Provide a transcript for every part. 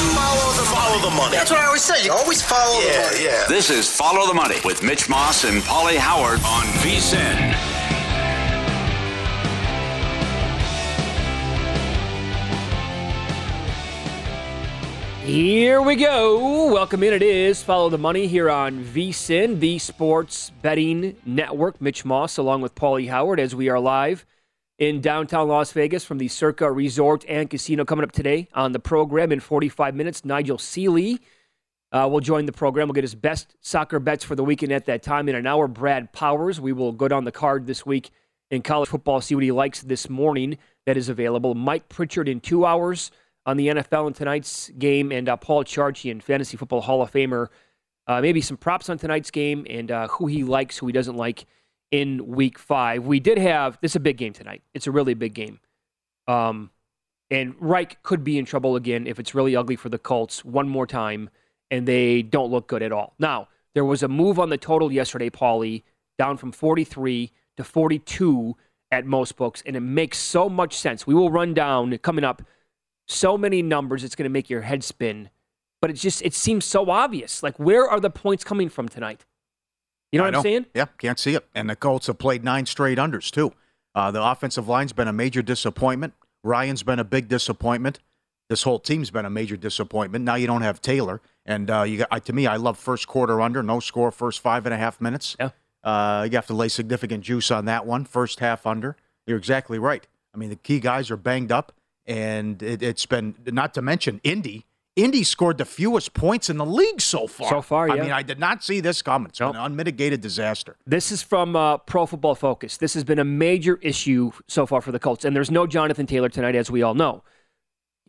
Always follow the, follow the money. That's what I always say. You always follow yeah, the money. Yeah. This is Follow the Money with Mitch Moss and Pauly Howard on VSIN. Here we go. Welcome in. It is Follow the Money here on VSIN, the Sports Betting Network. Mitch Moss along with Pauly Howard as we are live in downtown Las Vegas from the Circa Resort and Casino. Coming up today on the program in 45 minutes, Nigel Seeley uh, will join the program. We'll get his best soccer bets for the weekend at that time. In an hour, Brad Powers. We will go down the card this week in college football, see what he likes this morning that is available. Mike Pritchard in two hours on the NFL in tonight's game, and uh, Paul Charchian, Fantasy Football Hall of Famer. Uh, maybe some props on tonight's game and uh, who he likes, who he doesn't like in week five. We did have this is a big game tonight. It's a really big game. Um, and Reich could be in trouble again if it's really ugly for the Colts one more time and they don't look good at all. Now, there was a move on the total yesterday, Pauly, down from 43 to 42 at most books, and it makes so much sense. We will run down coming up so many numbers, it's going to make your head spin. But it just it seems so obvious. Like, where are the points coming from tonight? You know I what I'm saying? Yeah, can't see it. And the Colts have played nine straight unders too. Uh, the offensive line's been a major disappointment. Ryan's been a big disappointment. This whole team's been a major disappointment. Now you don't have Taylor, and uh, you got I, to me, I love first quarter under, no score, first five and a half minutes. Yeah. Uh, you have to lay significant juice on that one. First half under. You're exactly right. I mean, the key guys are banged up, and it, it's been not to mention Indy. Indy scored the fewest points in the league so far. So far, yeah. I mean, I did not see this coming. It's Nope. an unmitigated disaster. This is from uh, Pro Football Focus. This has been a major issue so far for the Colts, and there's no Jonathan Taylor tonight, as we all know.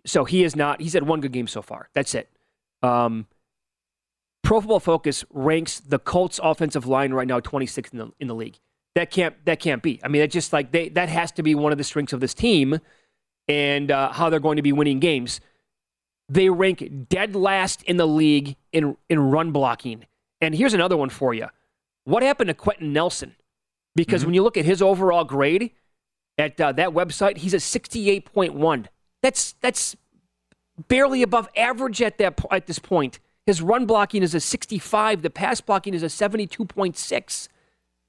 So he is not. He's had one good game so far. That's it. Um, Pro Football Focus ranks the Colts offensive line right now 26th in the in the league. That can't that can't be. I mean, that just like they that has to be one of the strengths of this team, and uh, how they're going to be winning games. They rank dead last in the league in in run blocking. And here's another one for you. What happened to Quenton Nelson? Because when you look at his overall grade at uh, that website, he's a 68.1. That's that's barely above average at that at this point. His run blocking is a 65. The pass blocking is a 72.6.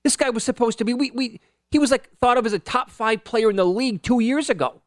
This guy was supposed to be we we he was like thought of as a top five player in the league two years ago,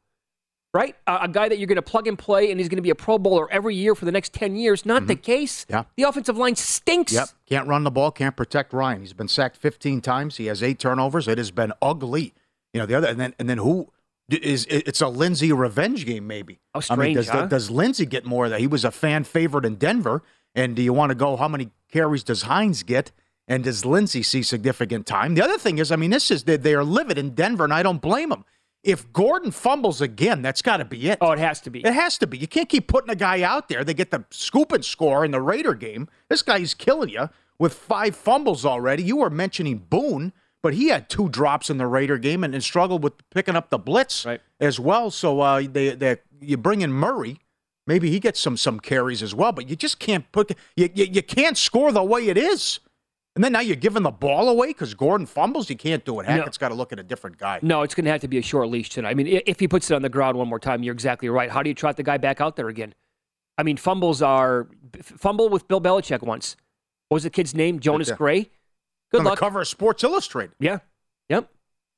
right? A, a guy that you're going to plug and play, and he's going to be a Pro Bowler every year for the next 10 years. Not the case. Mm-hmm. Yeah. The offensive line stinks. Yep. Can't run the ball, can't protect Ryan. He's been sacked 15 times. He has eight turnovers. It has been ugly. You know, the other, and then, and then who is it's a Lindsay revenge game, maybe. How I mean, strange, does, huh? does Lindsay get more of that? He was a fan favorite in Denver. And do you want to go, how many carries does Hines get? And does Lindsay see significant time? The other thing is, I mean, this is, they, they are livid in Denver, and I don't blame them. If Gordon fumbles again, that's got to be it. Oh, it has to be. It has to be. You can't keep putting a guy out there. They get the scoop and score in the Raider game. This guy's killing you with five fumbles already. You were mentioning Boone, but he had two drops in the Raider game and, and struggled with picking up the blitz Right. as well. So uh, they, they you bring in Murray. Maybe he gets some some carries as well, but you just can't put you, you, you can't score the way it is. And then now you're giving the ball away because Gordon fumbles. You can't do it. Hackett's got to look at a different guy. No, it's going to have to be a short leash tonight. I mean, if he puts it on the ground one more time, you're exactly right. How do you trot the guy back out there again? I mean, fumbles are fumble with Bill Belichick once. What was the kid's name? Jonas there. Gray. Good on luck. the cover of Sports Illustrated. Yeah. Yep.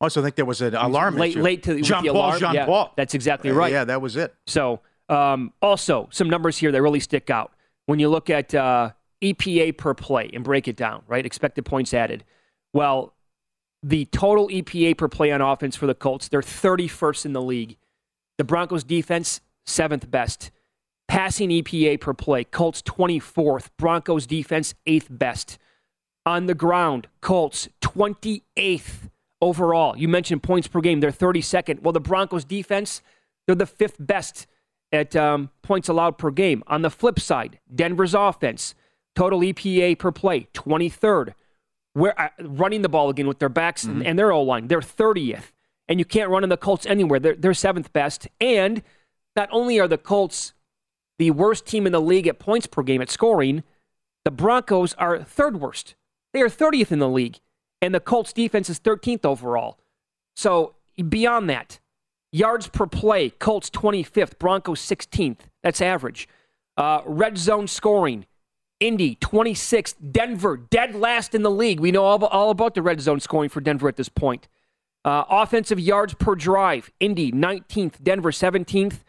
I also think there was an alarm late, issue. late to the Paul, alarm. Jean yeah, Paul. That's exactly Uh, right. Yeah, that was it. So, um, also some numbers here that really stick out when you look at uh, EPA per play and break it down. Right, expected points added. Well, the total EPA per play on offense for the Colts, they're 31st in the league. The Broncos defense, seventh best. Passing EPA per play, Colts 24th. Broncos defense, eighth best. On the ground, Colts 28th overall. You mentioned points per game, they're 32nd. Well, the Broncos defense, they're the fifth best at um, points allowed per game. On the flip side, Denver's offense, total EPA per play, 23rd. Where uh, running the ball again with their backs and, and their O line, they're 30th. And you can't run in the Colts anywhere. They're, they're seventh best. And not only are the Colts the worst team in the league at points per game at scoring, the Broncos are third worst. They are 30th in the league. And the Colts defense is 13th overall. So beyond that, yards per play, Colts 25th, Broncos 16th. That's average. Uh, red zone scoring, Indy 26th, Denver dead last in the league. We know all, about- all about the red zone scoring for Denver at this point. Uh, offensive yards per drive, Indy 19th, Denver 17th,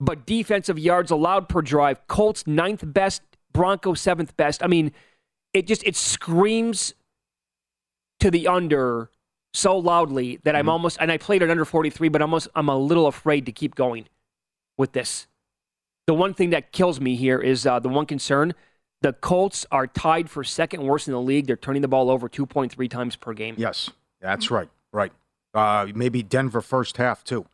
but defensive yards allowed per drive, Colts ninth best, Broncos seventh best. I mean, it just it screams to the under so loudly that I'm almost and I played it under 43, but almost I'm a little afraid to keep going with this. The one thing that kills me here is uh, the one concern. The Colts are tied for second worst in the league. They're turning the ball over 2.3 times per game. Yes, that's right. Right. Uh, maybe Denver first half too.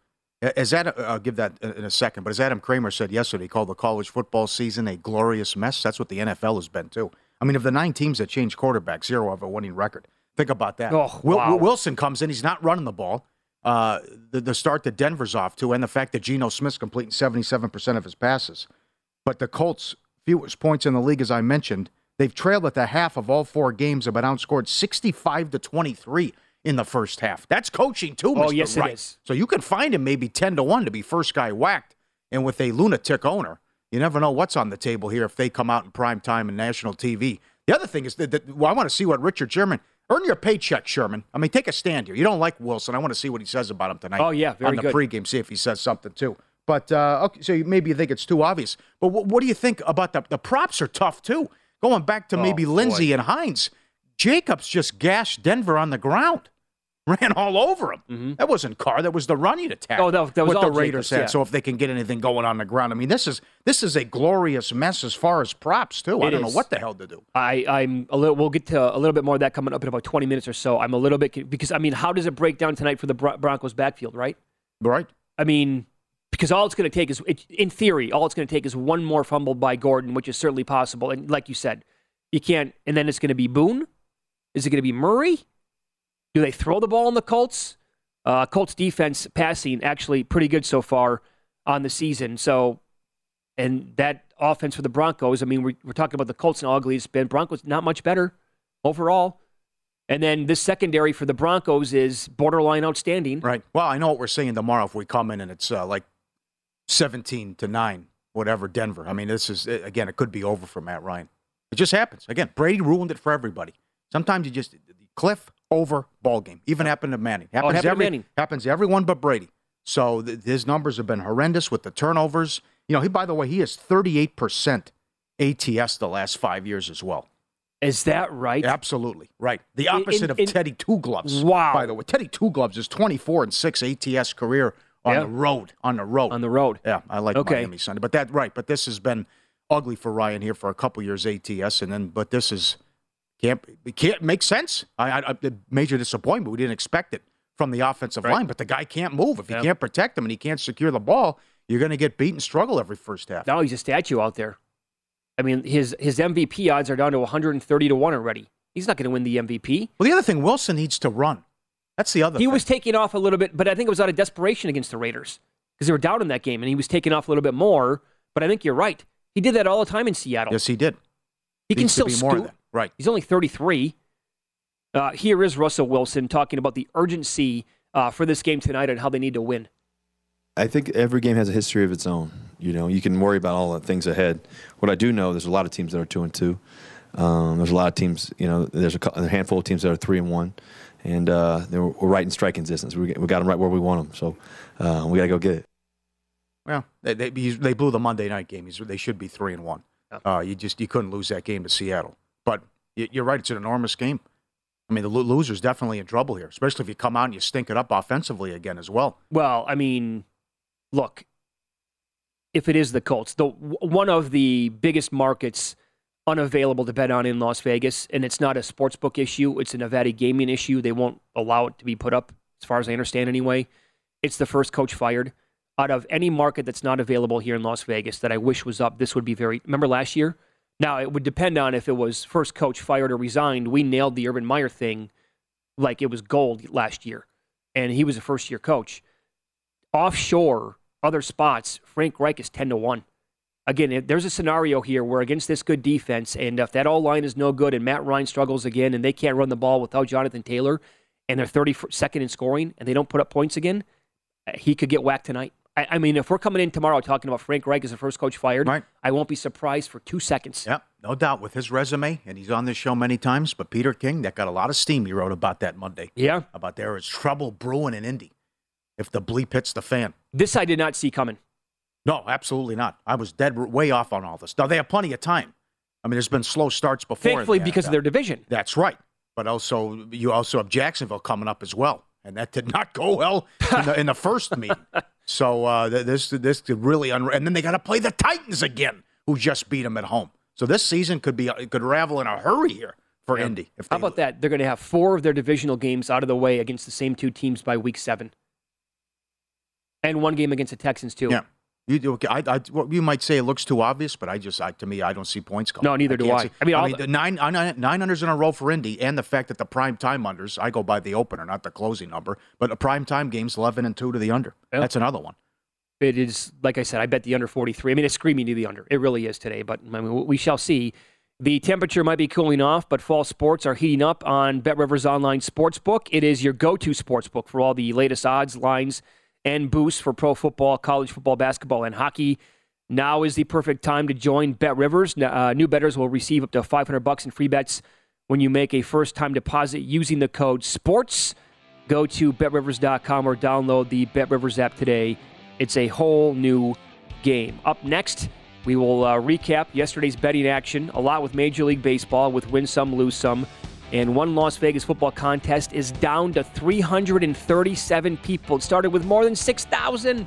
As Adam, I'll give that in a second. But as Adam Kramer said yesterday, he called the college football season a glorious mess. That's what the NFL has been too. I mean, of the nine teams that changed quarterbacks, zero have a winning record. Think about that. Oh, Wil- wow. Wilson comes in, he's not running the ball. Uh, the, the start that Denver's off to, and the fact that Geno Smith's completing seventy-seven percent of his passes. But the Colts, fewest points in the league, as I mentioned, they've trailed at the half of all four games, been outscored 65 to 23 in the first half. That's coaching too, Oh, Mr. yes, it Wright. is. So you can find him maybe 10 to 1 to be first guy whacked. And with a lunatic owner, you never know what's on the table here if they come out in prime time and national TV. The other thing is that, that well, I want to see what Richard Sherman earn your paycheck, Sherman. I mean, take a stand here. You don't like Wilson. I want to see what he says about him tonight. Oh, yeah, very on the good. pregame, see if he says something too. But uh, okay, so maybe you think it's too obvious. But what, what do you think about the the props? Are tough too. Going back to maybe Oh, boy. Lindsay and Hines, Jacobs just gashed Denver on the ground, ran all over him. That wasn't Carr. That was the running attack. Mm-hmm. Oh, that- that was what the Raiders Jacobs, had. yeah. So if they can get anything going on the ground, I mean, this is this is a glorious mess as far as props too. I don't know what the hell to do. I, I'm a little. We'll get to a little bit more of that coming up in about 20 minutes or so. I'm a little bit because I mean, how does it break down tonight for the Bron- Broncos backfield? Right? Right? I mean, because all it's going to take is, it, in theory, all it's going to take is one more fumble by Gordon, which is certainly possible. And like you said, you can't. And then it's going to be Boone. Is it going to be Murray? Do they throw the ball in the Colts? Uh, Colts defense passing actually pretty good so far on the season. So, and that offense for the Broncos. I mean, we're, we're talking about the Colts and ugly it's been. Broncos not much better overall. And then this secondary for the Broncos is borderline outstanding. Right. Well, I know what we're saying tomorrow if we come in and it's uh, like 17 to 9 whatever Denver. I mean, this is eh, again, it could be over for Matt Ryan. It just happens. Again, Brady ruined it for everybody. Sometimes you just cliff over ball game. Even happened to Manning. Oh, happens Oh, happened to Manning. happens to everyone but Brady. So th- his numbers have been horrendous with the turnovers. You know, he by the way, he is 38% ATS the last 5 years as well. Is that right? Absolutely. Right. The opposite in- of in- Teddy Two Gloves. Wow. By the way, Teddy Two Gloves is 24 and 6 ATS career on Yeah. the road. On the road. On the road. Yeah, I like Okay. Miami Sunday. But that right, but this has been ugly for Ryan here for a couple years ATS and then but this is can't it can't make sense. I, I, major disappointment. We didn't expect it from the offensive Right. line, but the guy can't move. If you Yeah. can't protect him and he can't secure the ball, you're going to get beat and struggle every first half. Now he's a statue out there. I mean, his his MVP odds are down to 130 to one already. He's not going to win the MVP. Well, the other thing, Wilson needs to run. That's the other. He thing. was taking off a little bit, but I think it was out of desperation against the Raiders because they were down in that game, and he was taking off a little bit more. But I think you're right. He did that all the time in Seattle. Yes, he did. he can Needs to still be more of scoop. Right. He's only 33. Uh, here is Russell Wilson talking about the urgency uh, for this game tonight and how they need to win. I think every game has a history of its own. You know, you can worry about all the things ahead. What I do know, there's a lot of teams that are two and two. Um, there's a lot of teams. You know, there's a, cou- a handful of teams that are three and one, and uh, they were, we're right in striking distance. We, we got them right where we want them. So uh, we got to go get it. Well, they they, they blew the Monday night game. He's, they should be three and one. Uh, you just you couldn't lose that game to Seattle. But you- you're right; it's an enormous game. I mean, the loser's definitely in trouble here, especially if you come out and you stink it up offensively again as well. Well, I mean, look, if it is the Colts, the one of the biggest markets unavailable to bet on in Las Vegas, and it's not a sports book issue; it's a Nevada gaming issue. They won't allow it to be put up, as far as I understand, anyway. It's the first coach fired out of any market that's not available here in Las Vegas that I wish was up. This would be very. Remember last year? Now it would depend on if it was first coach fired or resigned. We nailed the Urban Meyer thing like it was gold last year, and he was a first year coach offshore, other spots, Frank Reich is 10 to 1. Again, there's a scenario here where against this good defense, and if that all line is no good and Matt Ryan struggles again and they can't run the ball without Jonathan Taylor and they're 32nd in scoring and they don't put up points again, uh, he could get whacked tonight. I, I mean, if we're coming in tomorrow talking about Frank Reich as the first coach fired, Right. I won't be surprised for two seconds. Yep, no doubt with his resume, and he's on this show many times. But Peter King, that got a lot of steam. He wrote about that Monday. Yeah. About there is trouble brewing in Indy if the bleep hits the fan. This I did not see coming. No, absolutely not. I was dead way off on all this. Now they have plenty of time. I mean, there's been slow starts before. Thankfully, because of their division. That's right. But also, you also have Jacksonville coming up as well, and that did not go well in the, in the first meeting. So uh, this this could really unra- and then they got to play the Titans again, who just beat them at home. So this season could be it could ravel in a hurry here for Indy. If How about that? They're going to have four of their divisional games out of the way against the same two teams by week seven, and one game against the Texans too. Yeah. You do. okay, I, I, well, you might say it looks too obvious, but I just, I, to me, I don't see points coming. No, neither do can't I. see- I mean, all the the- nine, nine, nine unders in a row for Indy, and the fact that the prime time unders, I go by the opener, not the closing number, but the prime time games, eleven and two to the under. Yeah. That's another one. It is, like I said, I bet the under 43. I mean, it's screaming to the under. It really is today, but I mean, we shall see. The temperature might be cooling off, but fall sports are heating up on Bet Rivers Online Sportsbook. It is your go to sportsbook for all the latest odds, lines, and boosts for pro football, college football, basketball, and hockey. Now is the perfect time to join Bet Rivers. Uh, new bettors will receive up to 500 bucks in free bets when you make a first time deposit using the code SPORTS. Go to betrivers.com or download the Bet Rivers app today. It's a whole new game. Up next, we will uh, recap yesterday's betting action, a lot with Major League Baseball, with win some, lose some. And one Las Vegas football contest is down to 337 people. It started with more than 6,000.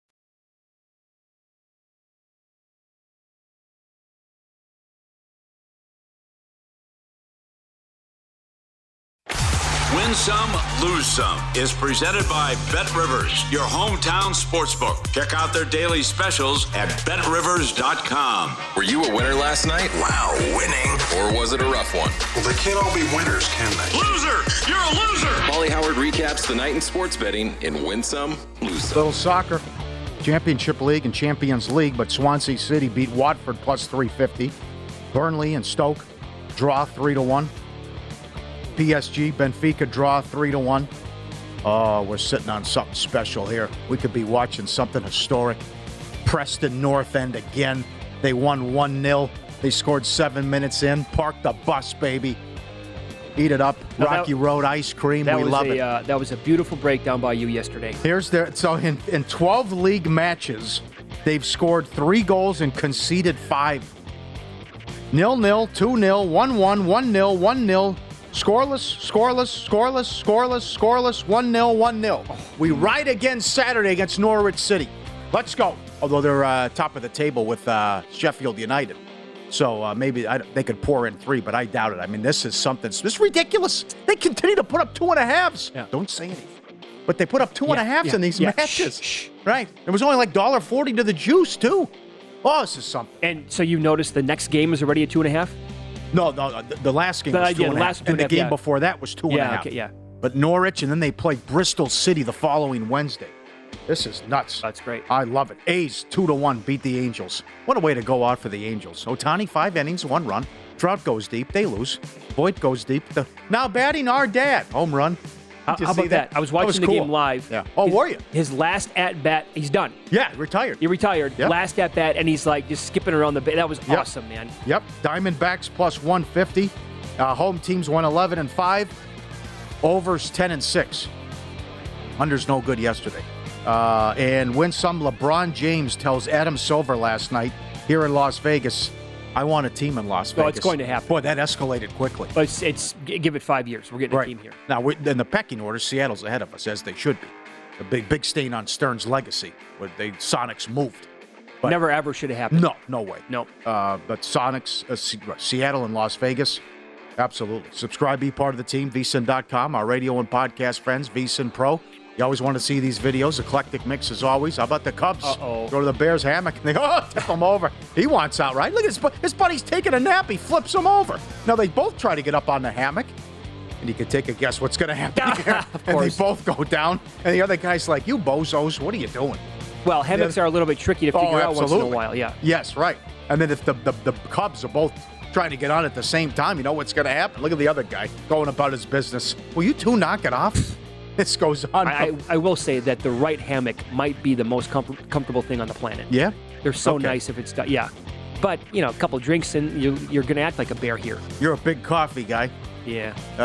Win some, lose some is presented by Bet Rivers, your hometown sportsbook. Check out their daily specials at betrivers.com. Were you a winner last night? Wow, winning. Or was it a rough one? Well, they can't all be winners, can they? Loser! You're a loser! Pauly Howard recaps the night in sports betting in Win Some, Lose Some. Little soccer, Championship League and Champions League, but Swansea City beat Watford plus 350. Burnley and Stoke draw 3 to 1. PSG, Benfica draw 3 to 1. Oh, we're sitting on something special here. We could be watching something historic. Preston North End again. They won 1 0. They scored seven minutes in. Park the bus, baby. Eat it up. Now that- Rocky Road ice cream. We love a it. uh, that was a beautiful breakdown by you yesterday. Here's their so in, in 12 league matches, they've scored three goals and conceded five. Nil nil, two nil, one one, one nil, one nil. Scoreless, scoreless, scoreless, scoreless, scoreless, one nil, one nil. We ride again Saturday against Norwich City. Let's go. Although they're uh, top of the table with uh, Sheffield United. So uh, maybe I, they could pour in three, but I doubt it. I mean, this is something. This is ridiculous. They continue to put up two and a halves. Yeah. Don't say anything. But they put up two and a halves yeah, in these yeah. matches. Shh, shh. Right. It was only like dollar forty to the juice too. Oh, this is something. And so you noticed the next game is already a two and a half. No, no, uh, the, the last game The- was two yeah, and the last and and the game yeah. before that was two and a Yeah, half. okay, yeah. But Norwich, and then they play Bristol City the following Wednesday. This is nuts. That's great. I love it. A's two to one beat the Angels. What a way to go out for the Angels. Ohtani five innings, one run. Trout goes deep, they lose. Vogt goes deep. The, now batting our dad, home run. How, how about that? I was watching the cool. game live. Yeah. Oh, His- were you? His last at bat, he's done. Yeah, retired. He retired. Yep. Last at bat, and he's like just skipping around the. ba- That was Yep. awesome, man. Yep. Diamondbacks plus 150. Uh, home teams 111 and 5. Overs 10 and 6. Unders no good yesterday. Uh, and win some LeBron James tells Adam Silver last night here in Las Vegas, I want a team in Las Well, Vegas. it's going to happen. Boy, that escalated quickly. But it's, it's give it five years. We're getting a team here. Now, in the pecking order, Seattle's ahead of us, as they should be. A big, big stain on Stern's legacy, where they Sonics moved. But- Never ever should have happened. No, no way. No. Uh, but Sonics, uh, Seattle and Las Vegas, absolutely. Subscribe, be part of the team, vsin.com, our radio and podcast friends, vsin Pro. You always want to see these videos, eclectic mix as always. How about the Cubs? Uh-oh. Go to the Bears hammock and they go, oh, tip him over. He wants out, right? Look at his, his buddy's taking a nap. He flips him over. Now, they both try to get up on the hammock. and you can take a guess what's going to happen here. And they both go down, and the other guy's like, "You bozos, what are you doing?" Well, hammocks are a little bit tricky to figure oh, out once in a while. Yeah. Yes, right. And then if the, the, the Cubs are both trying to get on at the same time, you know what's going to happen? Look at the other guy going about his business. Will you two knock it off? This goes on. I, I, I will say that the right hammock might be the most comfort, comfortable thing on the planet. yeah? They're so Okay. nice if it's done. Yeah. But, you know, a couple drinks and you, you're going to act like a bear here. You're a big coffee guy. Yeah. Uh,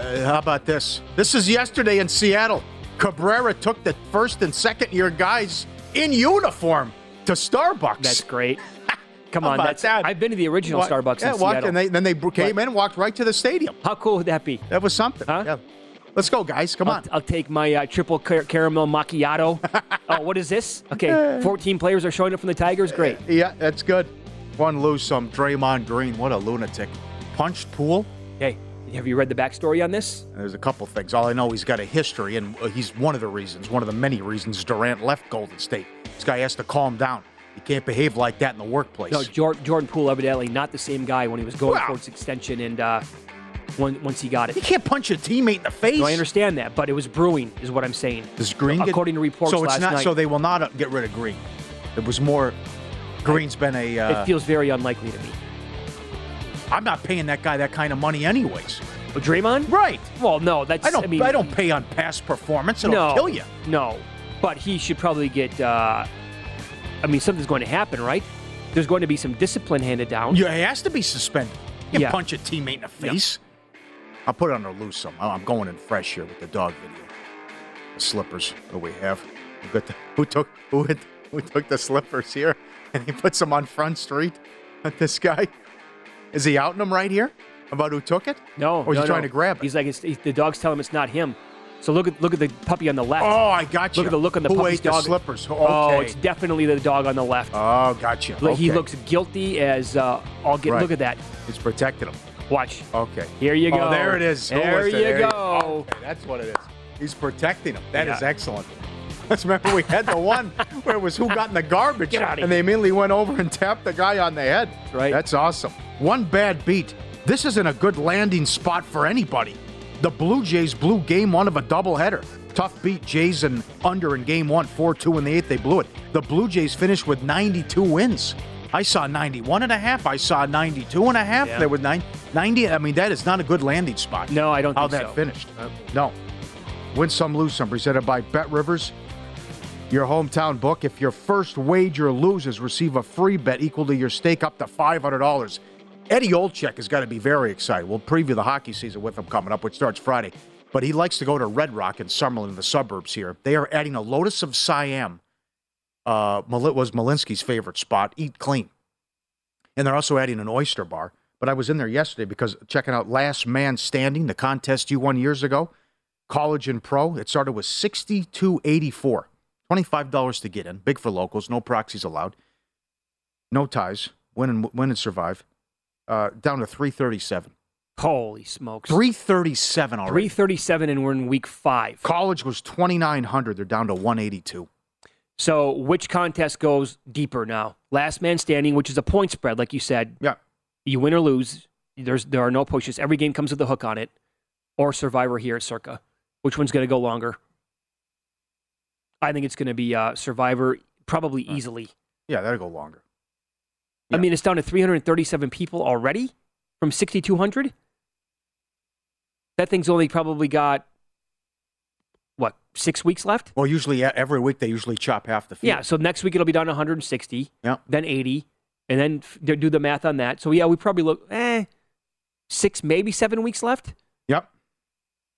uh, how about this? This is yesterday in Seattle. Cabrera took the first and second year guys in uniform to Starbucks. That's great. Come on. That's, that? I've been to the original Wa- Starbucks yeah, in walked, Seattle. and they, then they came in and walked right to the stadium. How cool would that be? That was something. Huh? Yeah. Let's go, guys. Come I'll, on. I'll take my uh, triple car- caramel macchiato. oh, what is this? Okay, 14 players are showing up from the Tigers. Great. Yeah, that's good. One lose some. Draymond Green, what a lunatic. Punched Poole. Hey, have you read the backstory on this? There's a couple things. All I know, he's got a history, and uh, he's one of the reasons, one of the many reasons Durant left Golden State. This guy has to calm down. He can't behave like that in the workplace. No, Jordan, Jordan Poole evidently not the same guy when he was going Wow. towards extension and uh, when, once he got it. He can't punch a teammate in the face. No, I understand that, but it was brewing, is what I'm saying. Does Green get- according to reports so it's not, night, So they will not uh, get rid of Green. It was more. Green's been a. Uh, it feels very unlikely to me. I'm not paying that guy that kind of money, anyways. But Draymond? Right. Well, no, that's I don't. I, mean, don't pay on past performance. It'll no, kill you. No, but he should probably get. Uh, I mean, something's going to happen, right? There's going to be some discipline handed down. Yeah, he has to be suspended. You Yeah. punch a teammate in the face. I'll put it on a loose some. Oh, I'm going in fresh here with the dog video. The slippers that we have. We got the, who took who, had, who took the slippers here and he puts them on Front Street? This guy is he outing them right here about who took it? No, or is no, he trying no. to grab it? He's like, it's, he- the dog's telling him it's not him. So look at look at the puppy on the left. oh, I got you. Look at the look on the who puppy's ate the dog. slippers? Okay. Oh, it's definitely the dog on the left. Oh, gotcha. He Okay. looks guilty as uh, I'll get. Right. Look at that. He's protecting him. Watch. Okay. Here you oh, go. Oh, there it is. There you go. Okay, that's what it is. He's protecting him. That is Yeah. excellent. Let's remember we had the one where it was who got in the garbage, and they immediately went over and tapped the guy on the head. Right. That's awesome. One bad beat. This isn't a good landing spot for anybody. The Blue Jays blew game one of a doubleheader. Tough beat Jays and under in game one, 4 2 in the eighth. They blew it. The Blue Jays finished with 92 wins. I saw 91 and a half. I saw 92 and a half. Yeah. There was nine, 90. I mean, that is not a good landing spot. No, I don't How think that so. finished. Uh, No. Win some, lose some. Presented by Bet Rivers. Your hometown book. If your first wager loses, receive a free bet equal to your stake up to $500. Eddie Olczyk has got to be very excited. We'll preview the hockey season with him coming up, which starts Friday. But he likes to go to Red Rock in Summerlin, in the suburbs here. They are adding a Lotus of Siam. Uh, was Malinsky's favorite spot. Eat clean. And they're also adding an oyster bar. But I was in there yesterday because checking out Last Man Standing, the contest you won years ago, college and pro. It started with sixty-two eighty-four, twenty-five dollars to get in. Big for locals, no proxies allowed, no ties. Win and win and survive. Uh, down to three thirty-seven. Holy smokes. Three thirty-seven already. 337 and we're in week five. College was twenty-nine hundred. They're down to one eighty-two. So which contest goes deeper now? Last man standing, which is a point spread, like you said. Yeah. You win or lose. There's there are no pushes. Every game comes with a hook on it. Or Survivor here at Circa. Which one's going to go longer? I think it's going to be uh, Survivor, probably easily. Yeah, that'll go longer. I mean, it's down to 337 people already from 6,200. That thing's only probably got what six weeks left. Well, usually every week they usually chop half the field. Yeah, so next week it'll be down to 160, Yeah. then 80, and then f- do the math on that. So yeah, we probably look eh six, maybe seven weeks left. Yep.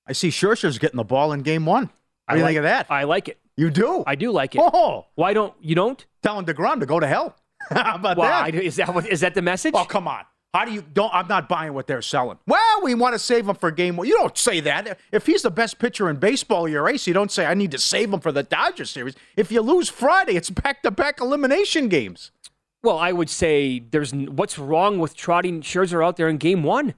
I see Scherzer's getting the ball in game one. What do you like, think of that? I like it. you do? I do like it. Oh, Why don't you don't? telling DeGrom to go to hell. How about Well, that? I, is that what is that the message? Oh, come on. How do you don't I'm not buying what they're selling. Well, we want to save him for game one. You don't say that. If he's the best pitcher in baseball, you're ace. You don't say I need to save him for the Dodgers series. If you lose Friday, it's back to back elimination games. Well, I would say there's what's wrong with trotting Scherzer out there in game one.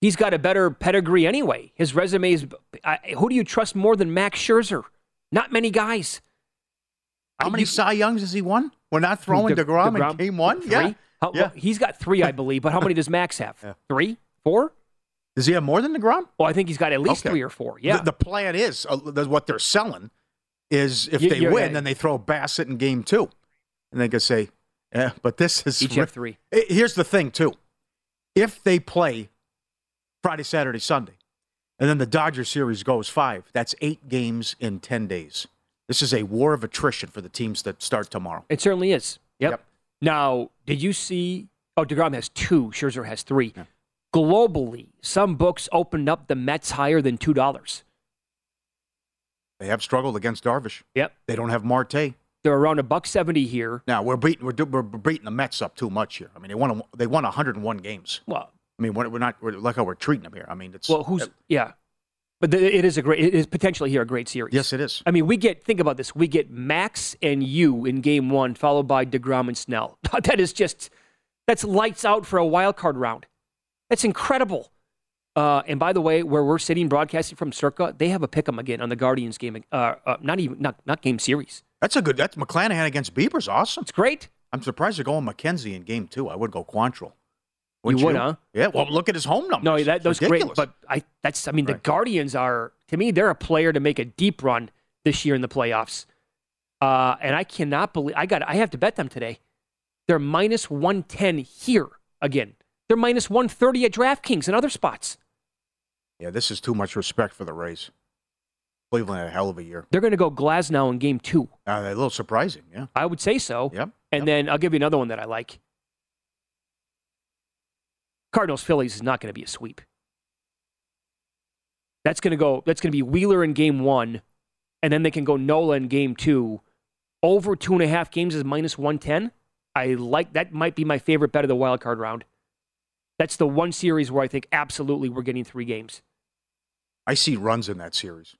He's got a better pedigree anyway. His resume is. I, who do you trust more than Max Scherzer? Not many guys. How I- many you- Cy Youngs has he won? We're not throwing De- DeGrom, DeGrom- in game one? Three? Yeah. How- yeah. well, he's got three, I believe. But how many does Max have? Three, four? Does he have more than Degrom? Well, I think he's got at least Okay. three or four. Yeah. The, the plan is uh, what they're selling is if You- they win, right. then they throw Bassitt in game two, and they can say, "Yeah, but this is Each have three. Here's the thing, too. If they play Friday, Saturday, Sunday, and then the Dodger series goes five, that's eight games in 10 days. This is a war of attrition for the teams that start tomorrow. It certainly is. Yep. Yep. Now, did you see? Oh, Degrom has two. Scherzer has three. Globally, some books opened up the Mets higher than two dollars. They have struggled against Darvish. Yep. They don't have Marte. They're around a buck seventy here. Now we're beating we're, do- we're beating the Mets up too much here. I mean they won a- they won 101 games. Well, I mean we're, we're not we're, look how we're treating them here. I mean it's well, who's yeah? But th- it is a great. It is potentially here a great series. yes it is. I mean, we get think about this. We get Max and you in game one, followed by Degrom and Snell. that is just that's lights out for a wild card round. That's incredible. Uh, and by the way, where we're sitting broadcasting from Circa, they have a pick 'em again on the Guardians game. Uh, uh, not even not not game series. That's a good. That's McClanahan against Bieber's awesome. It's great. I'm surprised they're going McKenzie in game two. I would go Quantrill. You would, huh? Yeah. Well, look at his home numbers. No, that that's great. But I that's I mean the Guardians are to me they're a player to make a deep run this year in the playoffs. Uh, and I cannot believe I got I have to bet them today. They're minus one ten here again. They're minus one thirty at DraftKings and other spots. yeah, this is too much respect for the Rays. Cleveland had a hell of a year. They're going to go Glasnow in game two. Uh, a little surprising. Yeah. I would say so. Yep. And Yep. then I'll give you another one that I like. Cardinals Phillies is not going to be a sweep. That's going to go. That's going to be Wheeler in game one, and then they can go Nola in game two. Over two and a half games is minus one ten. I like that. Might be my favorite bet of the wild card round. That's the one series where I think absolutely we're getting three games. I see runs in that series.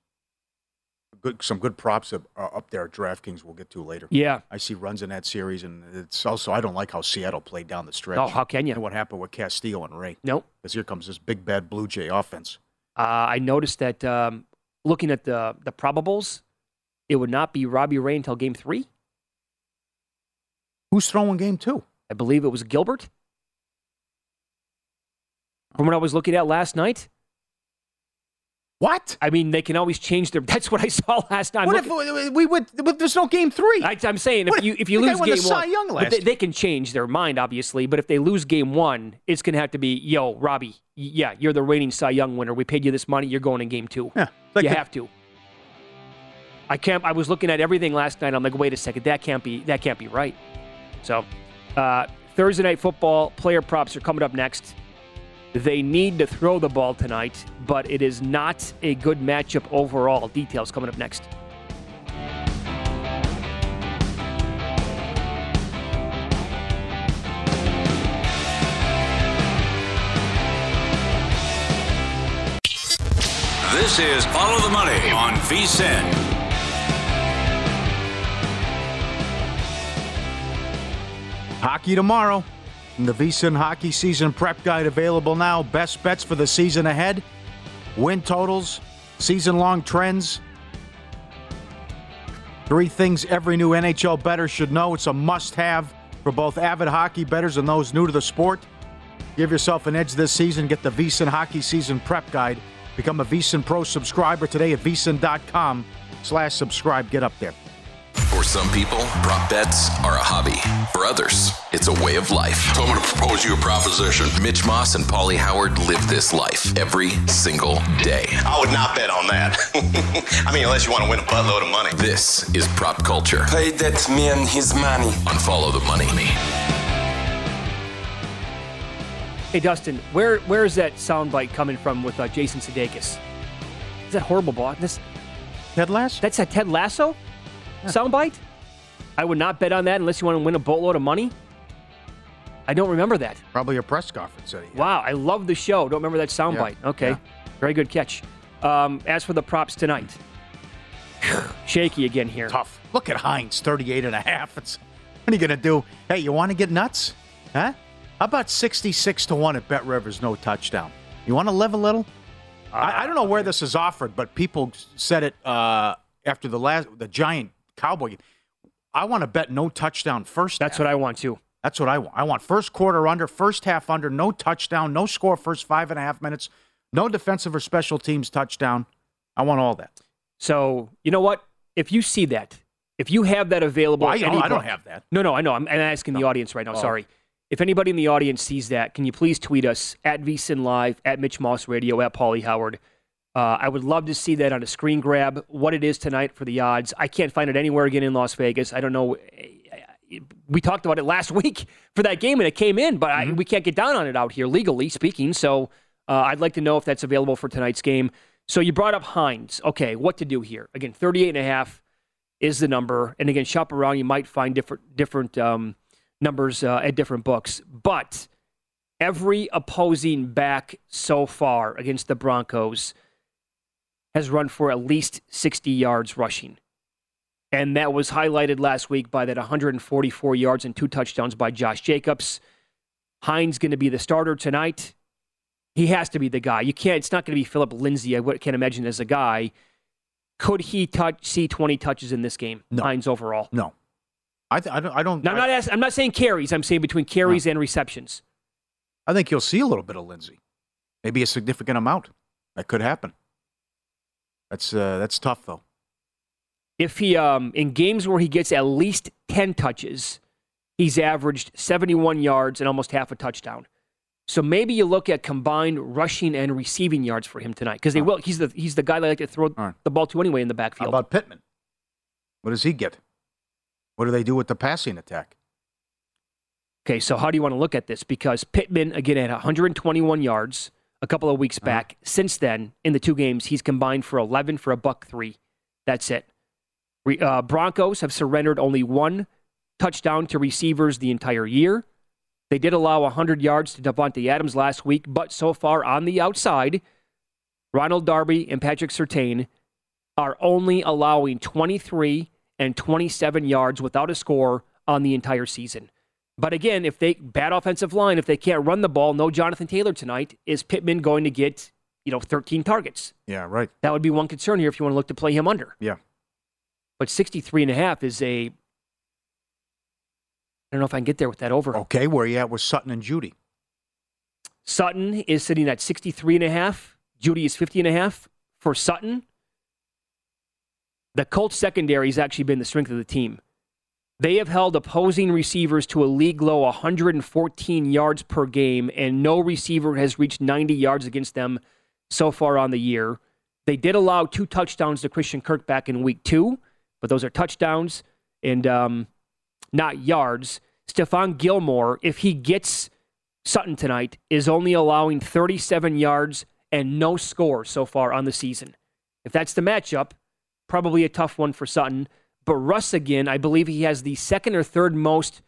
Good, some good props up, uh, up there at DraftKings. We'll get to later. Yeah. I see runs in that series, and it's also I don't like how Seattle played down the stretch. Oh, how can you? And what happened with Castillo and Ray? Nope. Because here comes this big bad Blue Jay offense. Uh, I noticed that um, looking at the the probables, it would not be Robbie Ray until game three. Who's throwing game two? I believe it was Gilbert. From what I was looking at last night. What? I mean, they can always change their. That's what I saw last night. What if we would? But there's no game three. I, am saying if What- you if you lose game one, Young but they, they can change their mind obviously. But if they lose game one, it's going to have to be yo Robbie. Yeah, you're the reigning Cy Young winner. We paid you this money. You're going in game two. Yeah, like you the- have to. I can't. I was looking at everything last night. I'm like, wait a second, that can't be. That can't be right. So, uh, Thursday night football player props are coming up next. They need to throw the ball tonight, but it is not a good matchup overall. Details coming up next. This is Follow the Money on VSIN. Hockey tomorrow. The VSiN Hockey Season Prep Guide available now. Best bets for the season ahead. Win totals, season long trends. Three things every new NHL bettor should know. It's a must have for both avid hockey bettors and those new to the sport. Give yourself an edge this season. Get the VSiN Hockey Season Prep Guide. Become a VSiN Pro subscriber today at VSiN.com slash subscribe. Get up there. For some people, prop bets are a hobby. For others, it's a way of life. So I'm going to propose you a proposition. Mitch Moss and Pauly Howard live this life every single day. I would not bet on that. I mean, unless you want to win a buttload of money. This is prop culture Pay that man his money. on Follow the Money. Hey Dustin, where where is that soundbite coming from with uh, Jason Sudeikis? Is that horrible, boss? This Ted Lasso? that's a Ted Lasso soundbite. I would not bet on that unless you want to win a boatload of money. I don't remember that. Probably a press conference he. Wow, I love the show. Don't remember that soundbite. Yeah, Okay, yeah. very good catch. Um, as for the props tonight, shaky again here. tough. Look at Hines, 38 and a half. It's, what are you going to do? Hey, you want to get nuts? Huh? How about 66 to 1 at Bet Rivers, no touchdown? You want to live a little? I, I don't know where this is offered, but people said it uh, after the last the giant cowboy game. I want to bet no touchdown first. That's half. what I want too. That's what I want. I want first quarter under, first half under, no touchdown, no score first five and a half minutes, No defensive or special teams touchdown. I want all that. So you know what? If you see that, if you have that available, Well, I, at don't, any I don't have that. No, no, I know. I'm, I'm asking the audience right now. Oh. Sorry. If anybody in the audience sees that, can you please tweet us at VSIN Live, at Mitch Moss Radio, at Pauly Howard? Uh, I would love to see that on a screen grab, what it is tonight for the odds. I can't find it anywhere again in Las Vegas. I don't know. We talked about it last week for that game, and it came in, but I, we can't get down on it out here, legally speaking. So uh, I'd like to know if that's available for tonight's game. So you brought up Hines. Okay, what to do here? Again, 38 and a half is the number. And again, shop around. You might find different different um, numbers uh, at different books. But every opposing back so far against the Broncos has run for at least 60 yards rushing. And that was highlighted last week by that 144 yards and two touchdowns by Josh Jacobs. Hines going to be the starter tonight. He has to be the guy. You can't. It's not going to be Phillip Lindsay. I can't imagine as a guy. Could he touch see 20 touches in this game? No. Hines overall. No. I, th- I don't. I don't. Now, I'm not asking, I'm not saying carries. I'm saying between carries and receptions. I think you'll see a little bit of Lindsay. Maybe a significant amount. That could happen. That's uh, that's tough though. If he um, in games where he gets at least 10 touches, he's averaged 71 yards and almost half a touchdown. So maybe you look at combined rushing and receiving yards for him tonight because they will. He's the he's the guy they like to throw right. the ball to anyway in the How backfield. about Pittman? What does he get? What do they do with the passing attack? Okay, so how do you want to look at this? Because Pittman, again, had 121 yards a couple of weeks back. Since then, in the two games, he's combined for 11 for a buck three. That's it. Re- uh, Broncos have surrendered only one touchdown to receivers the entire year. They did allow 100 yards to Davante Adams last week, but so far on the outside, Ronald Darby and Patrick Surtain are only allowing 23 and 27 yards without a score on the entire season. But again, if they bad offensive line, if they can't run the ball, no Jonathan Taylor tonight, is Pittman going to get, you know, 13 targets? Yeah, right. That would be one concern here if you want to look to play him under. Yeah. But 63 and a half is a I don't know if I can get there with that over. Okay, where are you at with Sutton and Jeudy? Sutton is sitting at 63 and a half. Jeudy is 50 and a half. For Sutton, the Colts secondary has actually been the strength of the team. They have held opposing receivers to a league low 114 yards per game, and no receiver has reached 90 yards against them so far on the year. They did allow two touchdowns to Christian Kirk back in week two, but those are touchdowns and um, not yards. Stephon Gilmore, if he gets Sutton tonight, is only allowing 37 yards and no score so far on the season. If that's the matchup, probably a tough one for Sutton. But Russ, again, I believe he has the second or third most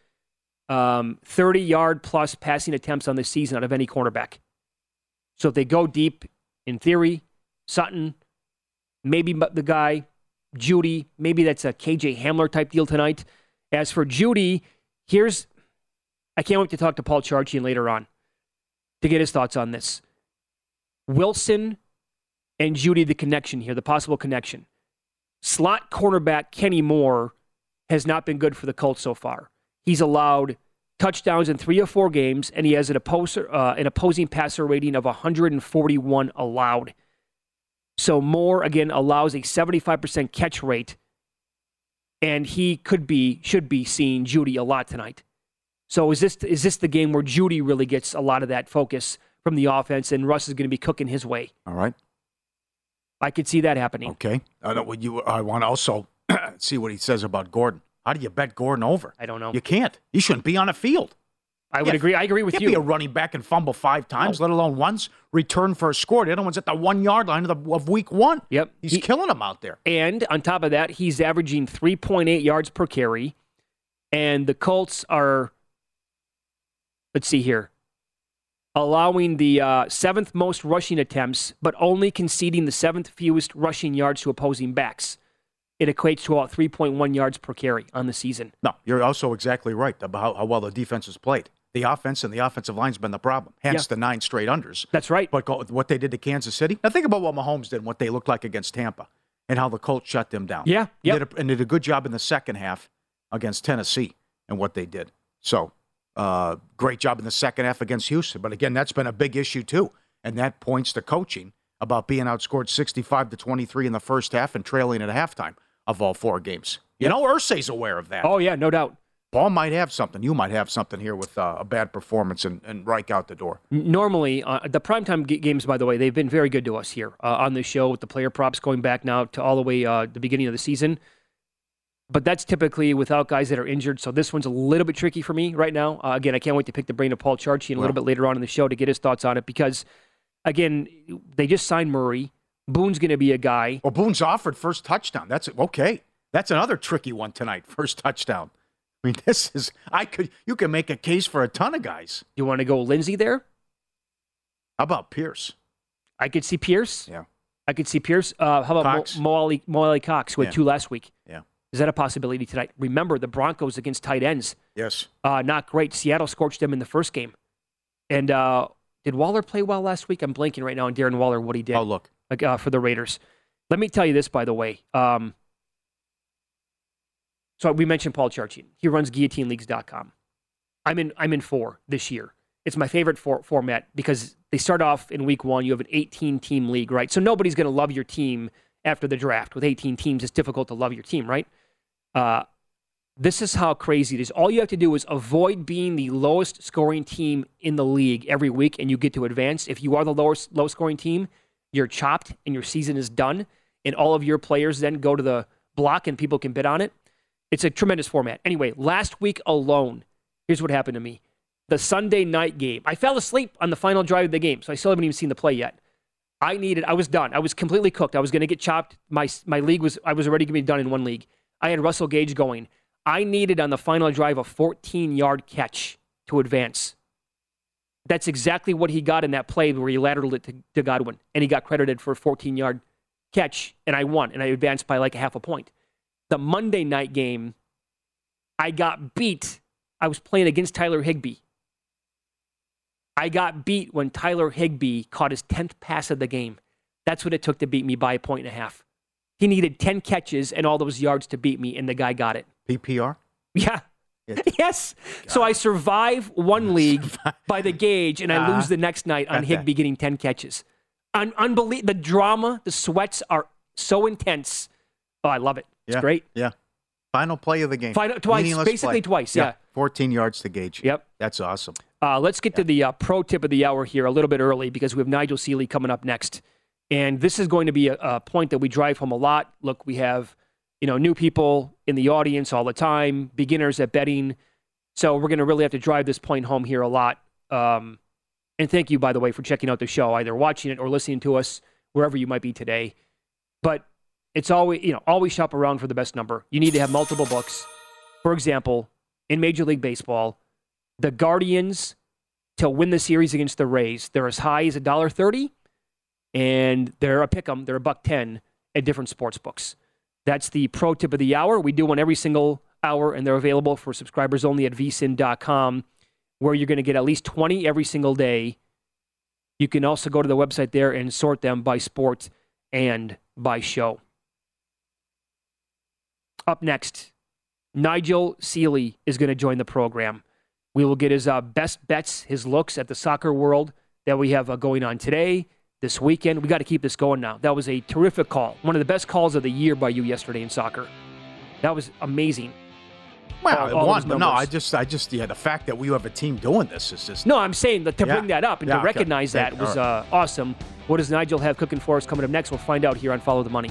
um, 30 yard plus passing attempts on the season out of any cornerback. So if they go deep, in theory, Sutton, maybe the guy, Jeudy, maybe that's a KJ Hamler type deal tonight. As for Jeudy, here's I can't wait to talk to Paul Charchian later on to get his thoughts on this. Wilson and Jeudy, the connection here, the possible connection. Slot cornerback Kenny Moore has not been good for the Colts so far. He's allowed touchdowns in three or four games, and he has an, opposer, uh, an opposing passer rating of 141 allowed. So Moore, again, allows a 75% catch rate, and he could be, should be seeing Jeudy a lot tonight. So is this is this the game where Jeudy really gets a lot of that focus from the offense, and Russ is going to be cooking his way? All right. I could see that happening. Okay. I don't. would You. I want to also see what he says about Gordon. How do you bet Gordon over? I don't know. You can't. He shouldn't be on a field. I would Yeah, agree. I agree with can't you. be a running back and fumble five times, let alone once. Return for a score. The other one's at the one yard line of, the, of week one. Yep. He's He- killing them out there. And on top of that, he's averaging 3.8 yards per carry. And the Colts are, let's see here, allowing the uh, seventh most rushing attempts, but only conceding the seventh fewest rushing yards to opposing backs. It equates to about 3.1 yards per carry on the season. No, you're also exactly right about how, well the defense has played. The offense and the offensive line's been the problem. Hence Yeah. the nine straight unders. That's right. But what they did to Kansas City. Now think about what Mahomes did and what they looked like against Tampa and how the Colts shut them down. Yeah, He yep. did a, and did a good job in the second half against Tennessee and what they did. So uh, great job in the second half against Houston. But again, that's been a big issue too. and that points to coaching about being outscored 65 to 23 in the first half and trailing at halftime of all four games. You know, Irsay's aware of that. Oh yeah, no doubt. Paul might have something. You might have something here with uh, a bad performance and, and Reich out the door. Normally, uh, the primetime g- games, by the way, they've been very good to us here uh, on the show with the player props going back now to all the way uh, the beginning of the season. But that's typically without guys that are injured. So this one's a little bit tricky for me right now. Uh, again, I can't wait to pick the brain of Paul Charchian little bit later on in the show to get his thoughts on it because, again, they just signed Murray. Boone's going to be a guy. Well, Boone's offered first touchdown. That's okay. That's another tricky one tonight. First touchdown. I mean, this is I could you can make a case for a ton of guys. You want to go Lindsay there? How about Pierce? I could see Pierce. Yeah. I could see Pierce. Uh, how about Cox. Mo, Mo, Ali, Mo Alie-Cox, who had Yeah. two last week? Yeah. Is that a possibility tonight? Remember, the Broncos against tight ends, Yes. uh, not great. Seattle scorched them in the first game. And uh, did Waller play well last week? I'm blanking right now on Darren Waller, what he did Oh, look. like, uh, for the Raiders. Let me tell you this, by the way. Um, so we mentioned Paul Charchian. He runs guillotineleagues.com. I'm in, I'm in four this year. It's my favorite for, format because they start off in week one. You have an 18 team league, right? So nobody's going to love your team after the draft. With 18 teams, it's difficult to love your team, right? Uh, this is how crazy it is. All you have to do is avoid being the lowest scoring team in the league every week, and you get to advance. If you are the lowest low scoring team, you're chopped and your season is done, and all of your players then go to the block and people can bid on it. It's a tremendous format. Anyway, last week alone, here's what happened to me. The Sunday night game. I fell asleep on the final drive of the game, so I still haven't even seen the play yet. I needed. I was done. I was completely cooked. I was going to get chopped. My my league was. I was already going to be done in one league. I had Russell Gage going. I needed on the final drive a 14 yard catch to advance. That's exactly what he got in that play where he lateraled it to, to Godwin, and he got credited for a 14 yard catch, and I won, and I advanced by like a half a point. The Monday night game, I got beat. I was playing against Tyler Higbee. I got beat when Tyler Higbee caught his 10th pass of the game. That's what it took to beat me by a point and a half. He needed 10 catches and all those yards to beat me, and the guy got it. PPR? Yeah. yes. So I survive one league by the Gage, and I Uh-huh. lose the next night on Got that. Getting 10 catches. Un- unbelie- the drama, the sweats are so intense. Oh, I love it. It's Yeah. great. Yeah. Final play of the game. Final- twice, Meaningless basically play. twice, yeah. 14 yards to Gage. Yep. That's awesome. Uh, let's get to the uh, pro tip of the hour here a little bit early because we have Nigel Seeley coming up next. And this is going to be a, a point that we drive home a lot. Look, we have you know new people in the audience all the time, beginners at betting. So we're going to really have to drive this point home here a lot. Um, and thank you, by the way, for checking out the show, either watching it or listening to us wherever you might be today. But it's always you know always shop around for the best number. You need to have multiple books. For example, in Major League Baseball, the Guardians to win the series against the Rays, they're as high as a dollar thirty, and they're a pick'em. They're a buck ten at different sports books. That's the pro tip of the hour. We do one every single hour, and they're available for subscribers only at vsin.com, where you're going to get at least 20 every single day. You can also go to the website there and sort them by sport and by show. Up next, Nigel Seeley is going to join the program. We will get his uh, best bets, his looks at the soccer world that we have uh, going on today, this weekend. We got to keep this going now. That was a terrific call. One of the best calls of the year by you yesterday in soccer. That was amazing. Well, All- it all won, but no. I just, I just, yeah, the fact that we have a team doing this is just. No, I'm saying that to Yeah. bring that up and Yeah, to recognize Thank that was uh, awesome. What does Nigel have cooking for us coming up next? We'll find out here on Follow the Money.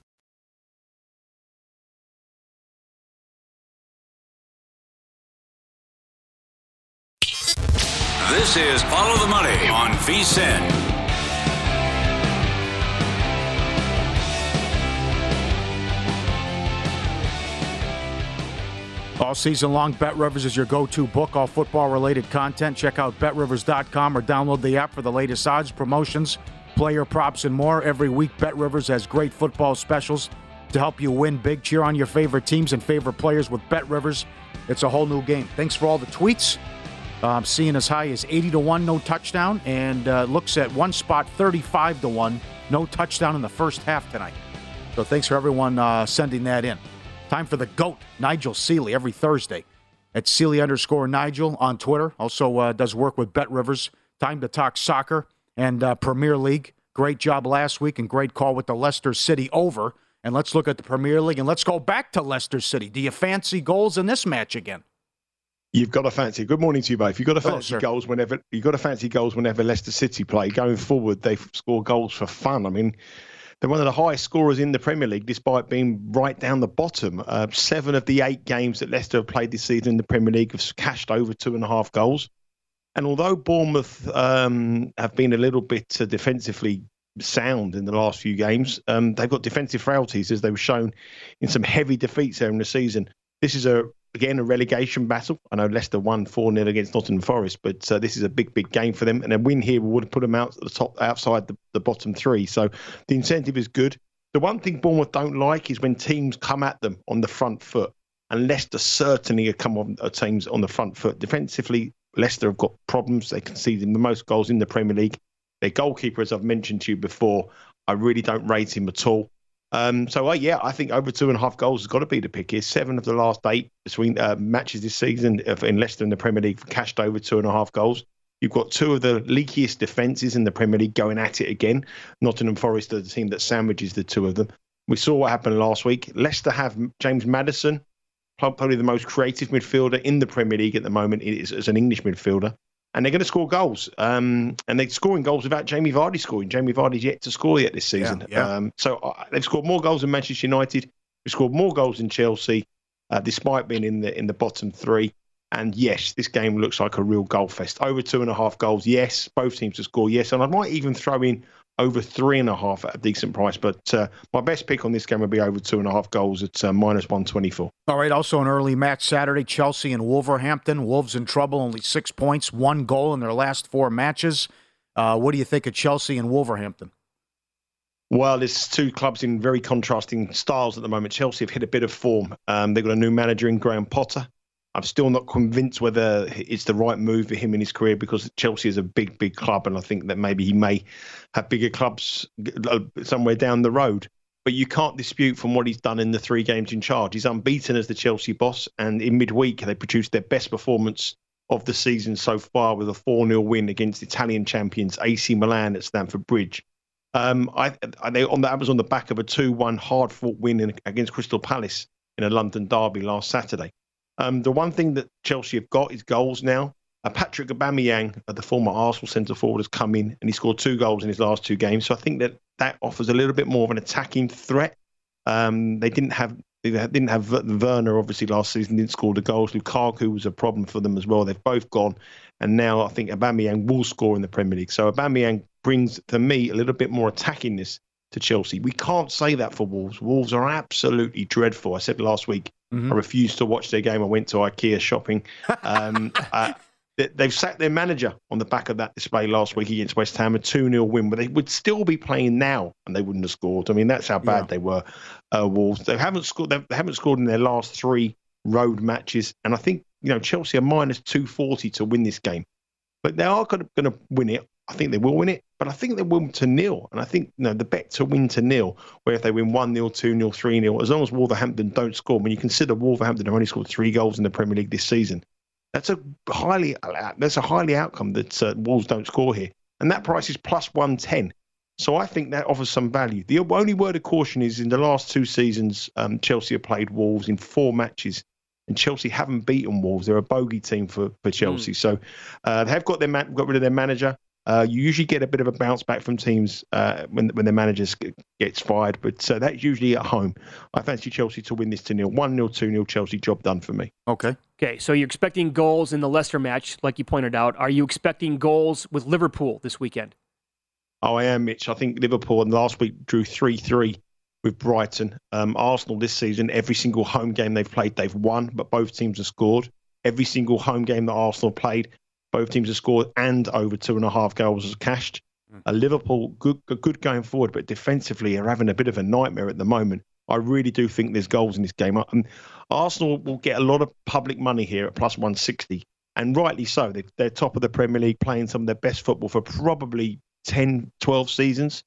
This is Follow the Money on VSIN. All season long, Bet Rivers is your go to book, all football related content. Check out betrivers.com or download the app for the latest odds, promotions, player props, and more. Every week, Bet Rivers has great football specials to help you win big. Cheer on your favorite teams and favorite players with Bet Rivers. It's a whole new game. Thanks for all the tweets. Um, seeing as high as 80 to 1, no touchdown, and uh, looks at one spot 35 to 1, no touchdown in the first half tonight. So thanks for everyone uh, sending that in. Time for the GOAT, Nigel Seeley, every Thursday at Seeley underscore Nigel on Twitter. Also uh, does work with Bet Rivers. Time to talk soccer and uh, Premier League. Great job last week and great call with the Leicester City over. And let's look at the Premier League and let's go back to Leicester City. Do you fancy goals in this match again? You've got to fancy. Good morning to you both. You've got to fancy goals whenever you've got to fancy goals whenever Leicester City play. Going forward, they score goals for fun. I mean, they're one of the highest scorers in the Premier League, despite being right down the bottom. Uh, seven of the eight games that Leicester have played this season in the Premier League have cashed over two and a half goals. And although Bournemouth um, have been a little bit uh, defensively sound in the last few games, um, they've got defensive frailties as they were shown in some heavy defeats there in the season. This is a again a relegation battle. I know Leicester won four 0 against Nottingham Forest, but uh, this is a big, big game for them, and a win here would put them out the top, outside the, the bottom three. So the incentive is good. The one thing Bournemouth don't like is when teams come at them on the front foot, and Leicester certainly have come on uh, teams on the front foot. Defensively, Leicester have got problems. They conceded the most goals in the Premier League. Their goalkeeper, as I've mentioned to you before, I really don't rate him at all. Um, so uh, yeah, I think over two and a half goals has got to be the pick here. Seven of the last eight between uh, matches this season in Leicester in the Premier League cashed over two and a half goals. You've got two of the leakiest defences in the Premier League going at it again. Nottingham Forest are the team that sandwiches the two of them. We saw what happened last week. Leicester have James Maddison, probably the most creative midfielder in the Premier League at the moment as an English midfielder and they're going to score goals. Um, and they're scoring goals without Jamie Vardy scoring. Jamie Vardy's yet to score yet this season. Yeah, yeah. Um, so uh, they've scored more goals than Manchester United. They've scored more goals than Chelsea, uh, despite being in the in the bottom three. And yes, this game looks like a real goal fest. Over two and a half goals. Yes, both teams to score. Yes, and I might even throw in over three and a half at a decent price. But uh, my best pick on this game would be over two and a half goals at uh, minus 124. All right. Also, an early match Saturday Chelsea and Wolverhampton. Wolves in trouble, only six points, one goal in their last four matches. Uh, what do you think of Chelsea and Wolverhampton? Well, it's two clubs in very contrasting styles at the moment. Chelsea have hit a bit of form. Um, they've got a new manager in Graham Potter. I'm still not convinced whether it's the right move for him in his career because Chelsea is a big, big club, and I think that maybe he may have bigger clubs uh, somewhere down the road. But you can't dispute from what he's done in the three games in charge. He's unbeaten as the Chelsea boss, and in midweek they produced their best performance of the season so far with a 4 0 win against Italian champions AC Milan at Stamford Bridge. Um, I, they on the, that was on the back of a 2 1 hard fought win in, against Crystal Palace in a London derby last Saturday. Um, the one thing that Chelsea have got is goals now. Uh, Patrick Aubameyang, uh, the former Arsenal centre forward, has come in and he scored two goals in his last two games. So I think that that offers a little bit more of an attacking threat. Um, they didn't have they didn't have Werner obviously last season didn't score the goals. Lukaku was a problem for them as well. They've both gone, and now I think Aubameyang will score in the Premier League. So Aubameyang brings to me a little bit more attackingness to Chelsea. We can't say that for Wolves. Wolves are absolutely dreadful. I said last week mm-hmm. I refused to watch their game. I went to IKEA shopping. Um, uh, they've sacked their manager on the back of that display last week against West Ham, a 2 0 win, but they would still be playing now and they wouldn't have scored. I mean, that's how bad yeah. they were, uh, Wolves. They haven't scored. They haven't scored in their last three road matches, and I think you know Chelsea are minus 240 to win this game, but they are going to win it. I think they will win it, but I think they will to nil. And I think you know the bet to win to nil, where if they win one 0 two 0 three 0 as long as Wolverhampton don't score. When you consider Wolverhampton have only scored three goals in the Premier League this season, that's a highly that's a highly outcome that uh, Wolves don't score here, and that price is plus one ten. So I think that offers some value. The only word of caution is in the last two seasons, um, Chelsea have played Wolves in four matches, and Chelsea haven't beaten Wolves. They're a bogey team for for Chelsea. Mm. So uh, they have got their man- got rid of their manager. Uh, you usually get a bit of a bounce back from teams uh, when when their managers gets fired, but uh, that's usually at home. I fancy Chelsea to win this to nil, one 0 two 0 Chelsea. Job done for me. Okay. Okay, so you're expecting goals in the Leicester match, like you pointed out. Are you expecting goals with Liverpool this weekend? Oh, I am, Mitch. I think Liverpool last week drew three three with Brighton. Um, Arsenal this season, every single home game they've played, they've won, but both teams have scored. Every single home game that Arsenal played, both teams have scored and over two and a half goals has cashed. Mm. Uh, Liverpool, good, good going forward, but defensively are having a bit of a nightmare at the moment. I really do think there's goals in this game. And Arsenal will get a lot of public money here at plus 160, and rightly so. They, they're top of the Premier League, playing some of their best football for probably 10, 12 seasons.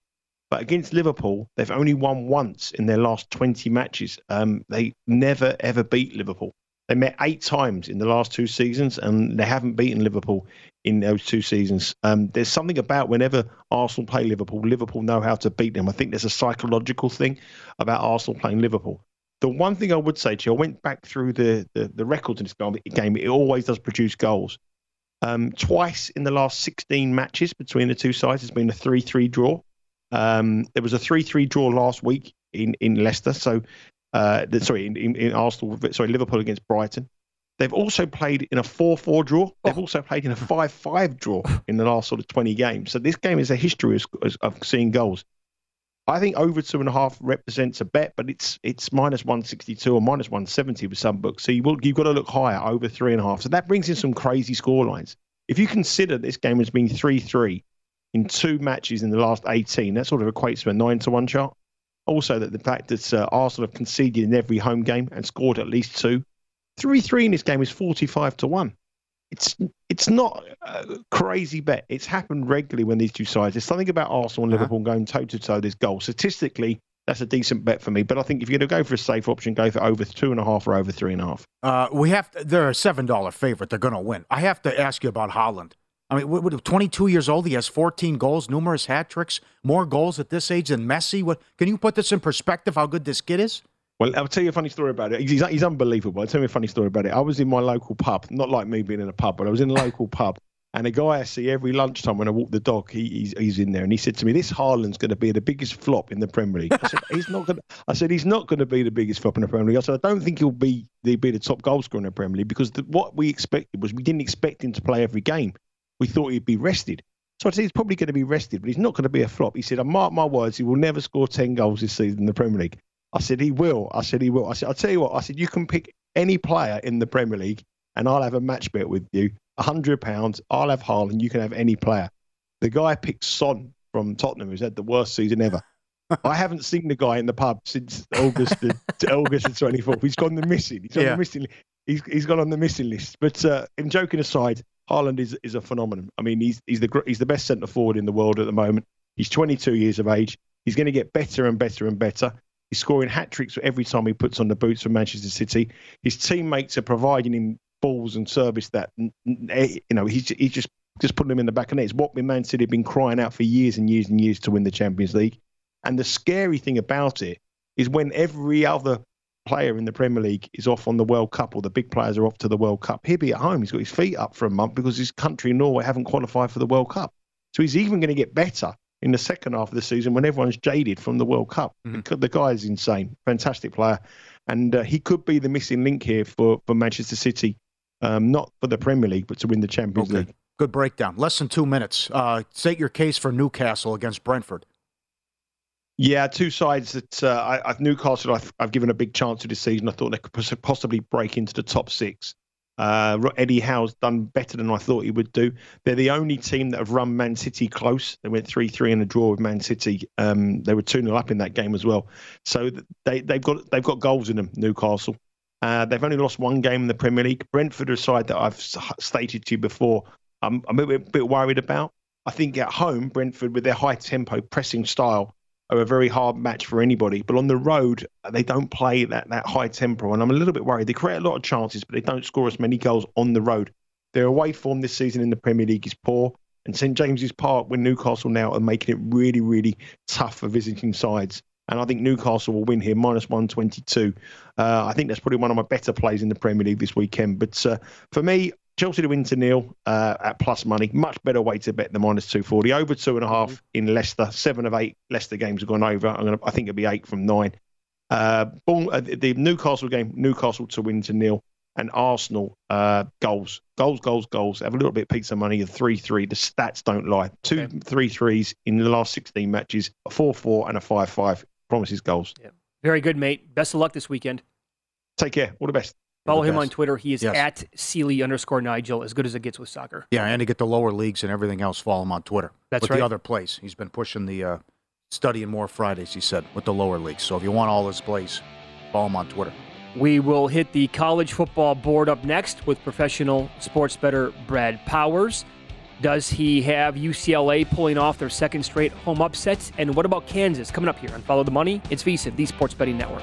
But against Liverpool, they've only won once in their last 20 matches. Um, they never, ever beat Liverpool. They met eight times in the last two seasons, and they haven't beaten Liverpool in those two seasons. Um, there's something about whenever Arsenal play Liverpool, Liverpool know how to beat them. I think there's a psychological thing about Arsenal playing Liverpool. The one thing I would say to you, I went back through the, the, the records in this game. It always does produce goals. Um, twice in the last 16 matches between the two sides, it's been a 3 3 draw. Um, there was a 3 3 draw last week in, in Leicester. So uh, sorry, in, in, in, Arsenal, sorry, Liverpool against Brighton. They've also played in a 4 4 draw. They've oh. also played in a 5 5 draw in the last sort of 20 games. So this game is a history of, of seeing goals. I think over two and a half represents a bet, but it's it's minus 162 or minus 170 with some books. So you will, you've got to look higher, over three and a half. So that brings in some crazy score lines. If you consider this game has been 3 3 in two matches in the last 18, that sort of equates to a 9 to 1 chart. Also, that the fact that uh, Arsenal have conceded in every home game and scored at least two. 3 3 in this game is 45 to 1. It's it's not a crazy bet. It's happened regularly when these two sides. There's something about Arsenal and uh-huh. Liverpool going toe to toe. This goal statistically, that's a decent bet for me. But I think if you're going to go for a safe option, go for over two and a half or over three and a half. Uh, we have to, they're a seven dollar favorite. They're going to win. I have to ask you about Haaland. I mean, what, 22 years old, he has 14 goals, numerous hat tricks, more goals at this age than Messi. What can you put this in perspective? How good this kid is? Well, I'll tell you a funny story about it. He's, he's unbelievable. I'll tell you a funny story about it. I was in my local pub, not like me being in a pub, but I was in a local pub. And a guy I see every lunchtime when I walk the dog, he, he's, he's in there, and he said to me, "This Haaland's going to be the biggest flop in the Premier League." I said, "He's not going." I said, "He's not going to be the biggest flop in the Premier League." I said, "I don't think he'll be the, be the top goal scorer in the Premier League because the, what we expected was we didn't expect him to play every game we thought he'd be rested. So I said he's probably going to be rested, but he's not going to be a flop. He said, I mark my words, he will never score 10 goals this season in the Premier League. I said, he will. I said, he will. I said, I'll tell you what, I said, you can pick any player in the Premier League and I'll have a match bet with you. £100, I'll have Haaland, you can have any player. The guy picked Son from Tottenham, who's had the worst season ever. I haven't seen the guy in the pub since August the, August the 24th. He's gone the missing. He's gone yeah. the missing. he's he's gone on the missing list. But uh, in joking aside, Haaland is is a phenomenon. I mean, he's he's the he's the best centre forward in the world at the moment. He's 22 years of age. He's going to get better and better and better. He's scoring hat tricks every time he puts on the boots for Manchester City. His teammates are providing him balls and service that eh, you know he's he's just just putting him in the back of the net. It's what Man City have been crying out for years and years and years to win the Champions League. And the scary thing about it is when every other player in the Premier League is off on the World Cup or the big players are off to the World Cup, he'll be at home. He's got his feet up for a month because his country, Norway, haven't qualified for the World Cup. So he's even going to get better in the second half of the season when everyone's jaded from the World Cup. Mm-hmm. The guy is insane, fantastic player. And uh, he could be the missing link here for, for Manchester City, um, not for the Premier League, but to win the Champions okay. League. Good breakdown. Less than two minutes. Uh, state your case for Newcastle against Brentford. Yeah, two sides that uh, I, Newcastle. I've, I've, given a big chance to this season. I thought they could possibly break into the top six. Uh, Eddie Howe's done better than I thought he would do. They're the only team that have run Man City close. They went three three in a draw with Man City. Um, they were two 0 up in that game as well. So they they've got they've got goals in them. Newcastle. Uh, they've only lost one game in the Premier League. Brentford are a side that I've stated to you before. I'm, I'm a bit, bit worried about. I think at home, Brentford, with their high tempo pressing style, are a very hard match for anybody. But on the road, they don't play that, that high tempo. And I'm a little bit worried. They create a lot of chances, but they don't score as many goals on the road. Their away form this season in the Premier League is poor. And St James's Park, with Newcastle now, are making it really, really tough for visiting sides. And I think Newcastle will win here, minus 122. Uh, I think that's probably one of my better plays in the Premier League this weekend. But uh, for me, Chelsea to win to nil uh, at plus money. Much better way to bet the minus 240. Over two and a half mm-hmm. in Leicester. Seven of eight Leicester games have gone over. I'm gonna, I think it'll be eight from nine. Uh, uh, the Newcastle game, Newcastle to win to nil. And Arsenal uh, goals, goals, goals, goals. Have a little bit of pizza money. The three three. The stats don't lie. Two okay. three threes in the last sixteen matches. A four four and a five five. Promises goals. Yeah. Very good, mate. Best of luck this weekend. Take care. All the best. Follow him on Twitter. He is yes. at Seeley underscore Nigel, as good as it gets with soccer. Yeah, and to get the lower leagues and everything else, follow him on Twitter. That's with right. the other place. He's been pushing the uh, studying more Fridays, he said, with the lower leagues. So if you want all his plays, follow him on Twitter. We will hit the college football board up next with professional sports better Brad Powers. Does he have UCLA pulling off their second straight home upsets? And what about Kansas coming up here on Follow the Money? It's VSIN, the Sports Betting Network.